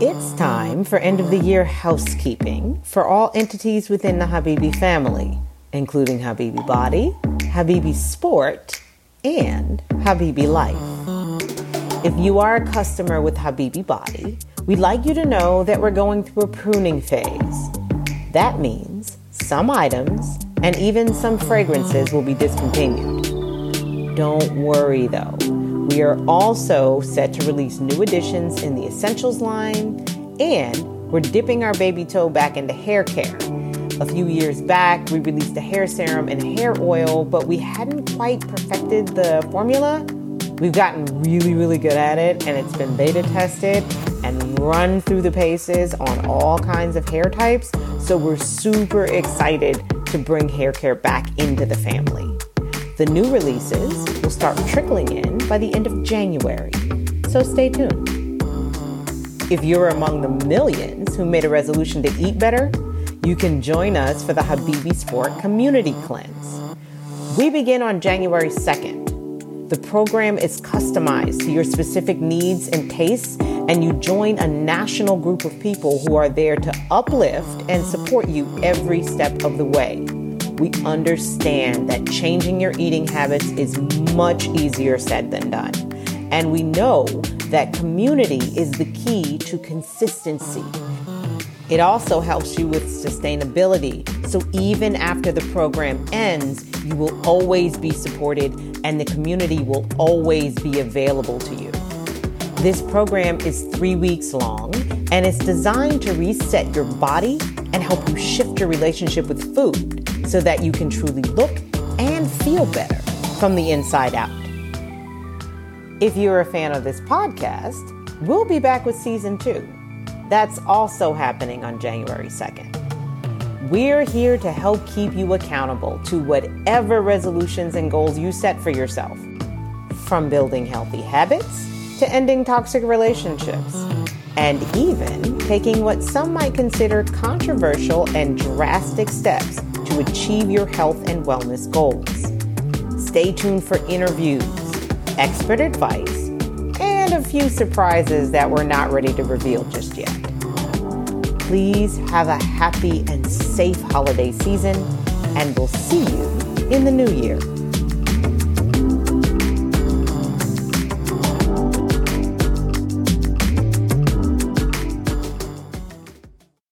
It's time for end of the year housekeeping for all entities within the Habibi family, including Habibi Body, Habibi Sport, and Habibi Life. If you are a customer with Habibi Body, we'd like you to know that we're going through a pruning phase. That means some items and even some fragrances will be discontinued. Don't worry though. We are also set to release new additions in the Essentials line, and we're dipping our baby toe back into hair care. A few years back, we released a hair serum and hair oil, but we hadn't quite perfected the formula. We've gotten really, really good at it, and it's been beta tested and run through the paces on all kinds of hair types. So we're super excited to bring hair care back into the family. The new releases will start trickling in by the end of January, so stay tuned. If you're among the millions who made a resolution to eat better, you can join us for the Habibi Sport Community Cleanse. We begin on January 2nd. The program is customized to your specific needs and tastes, and you join a national group of people who are there to uplift and support you every step of the way. We understand that changing your eating habits is much easier said than done. And we know that community is the key to consistency it also helps you with sustainability. So even after the program ends, you will always be supported and the community will always be available to you. This program is three weeks long and it's designed to reset your body and help you shift your relationship with food so that you can truly look and feel better from the inside out. If you're a fan of this podcast, we'll be back with season two. That's also happening on January 2nd. We're here to help keep you accountable to whatever resolutions and goals you set for yourself. From building healthy habits to ending toxic relationships, and even taking what some might consider controversial and drastic steps to achieve your health and wellness goals. Stay tuned for interviews, expert advice, and a few surprises that we're not ready to reveal just yet. Please have a happy and safe holiday season, and we'll see you in the new year.